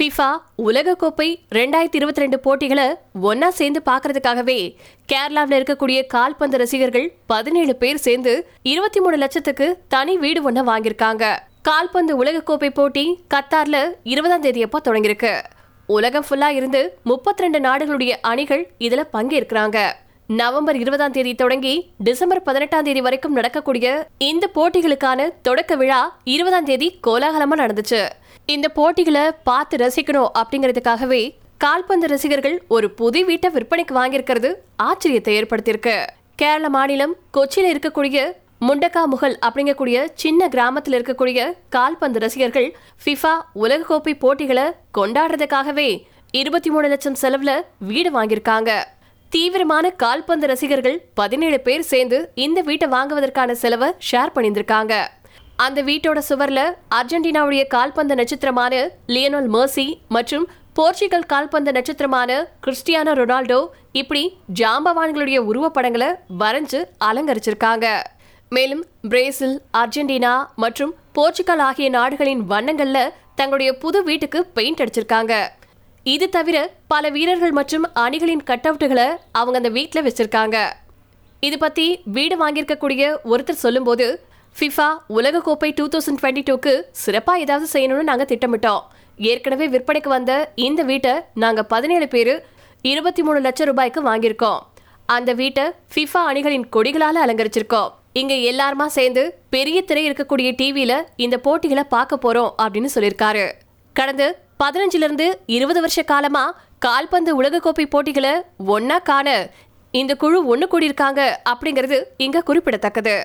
FIFA உலகக்கோப்பை ரெண்டாயிரத்தி இருபத்தி ரெண்டு போட்டிகளை ஒன்னா சேர்ந்து பார்க்கறதுக்காகவே கேரளாவில் இருக்கக்கூடிய கால்பந்து ரசிகர்கள் பதினேழு பேர் சேர்ந்து இருபத்தி மூணு லட்சத்துக்கு தனி வீடு ஒன்று வாங்கியிருக்காங்க. கால்பந்து உலகக்கோப்பை போட்டி கத்தார்ல இருபதாம் தேதி அப்போ தொடங்கியிருக்கு. உலகம் ஃபுல்லா இருந்து முப்பத்தி ரெண்டு நாடுகளுடைய அணிகள் இதுல பங்கேற்கிறாங்க. நவம்பர் இருபதாம் தேதி தொடங்கி டிசம்பர் பதினெட்டாம் தேதி வரைக்கும் நடக்கக்கூடிய இந்த போட்டிகளுக்கான தொடக்க விழா இருபதாம் தேதி கோலாகலமா நடந்துச்சு. இந்த போட்டிகளை பார்த்து ரசிக்கணும் அப்படிங்கிறதுக்காகவே கால்பந்து ரசிகர்கள் ஒரு புது வீட்டை விற்பனைக்கு வாங்கியிருக்கிறது ஆச்சரியத்தை ஏற்படுத்தியிருக்கு. கேரள மாநிலம் கொச்சியில இருக்கக்கூடிய முண்டக்கா முகல் அப்படிங்கக்கூடிய சின்ன கிராமத்தில் இருக்கக்கூடிய கால்பந்து ரசிகர்கள் ஃபிஃபா உலகக்கோப்பை போட்டிகளை கொண்டாடுறதுக்காகவே இருபத்தி மூணு லட்சம் செலவுல வீடு வாங்கியிருக்காங்க. தீவிரமான கால்பந்து ரசிகர்கள் பதினேழு பேர் சேர்ந்து இந்த வீட்டை வாங்குவதற்கான செலவை ஷேர் பண்ணியிருந்திருக்காங்க. அந்த வீட்டோட சுவர்ல அர்ஜென்டினாவுடைய கால்பந்து நட்சத்திரமான லியனல் மர்சி மற்றும் போர்ச்சுகல் கால்பந்து நட்சத்திரமான கிறிஸ்டியானோ ரொனால்டோ இப்படி ஜாம்பவான்களுடைய உருவப்படங்களை வரைஞ்சு அலங்கரிச்சிருக்காங்க. மேலும் பிரேசில் அர்ஜென்டினா மற்றும் போர்ச்சுகல் ஆகிய நாடுகளின் வண்ணங்கள்ல தங்களுடைய புது வீட்டுக்கு பெயிண்ட் அடிச்சிருக்காங்க. இது தவிர பல வீரர்கள் மற்றும் அணிகளின் கட் அவுட்டுகளை அவங்க அந்த வீட்டில் வச்சிருக்காங்க. இது பத்தி வீடு வாங்கியிருக்கக்கூடிய ஒருத்தர் சொல்லும்போது ஃபிஃபா உலகக்கோப்பை டூ தௌசண்ட் டுவெண்ட்டி டூக்கு சிறப்பாக ஏதாவது செய்யணும்னு நாங்கள் திட்டமிட்டோம். ஏற்கனவே விற்பனைக்கு வந்த இந்த வீட்டை நாங்கள் பதினேழு பேர் இருபத்தி மூணு லட்சம் ரூபாய்க்கு வாங்கியிருக்கோம். அந்த வீட்டை ஃபிஃபா அணிகளின் கொடிகளால் அலங்கரிச்சிருக்கோம். இங்கே எல்லாருமா சேர்ந்து பெரிய திரை இருக்கக்கூடிய டிவியில் இந்த போட்டிகளை பார்க்க போகிறோம் அப்படின்னு சொல்லியிருக்காரு. கடந்த பதினஞ்சிலிருந்து இருபது வருஷ காலமாக கால்பந்து உலகக்கோப்பை போட்டிகளை ஒன்றா காண இந்த குழு ஒன்று கூடியிருக்காங்க அப்படிங்கிறது இங்கே குறிப்பிடத்தக்கது.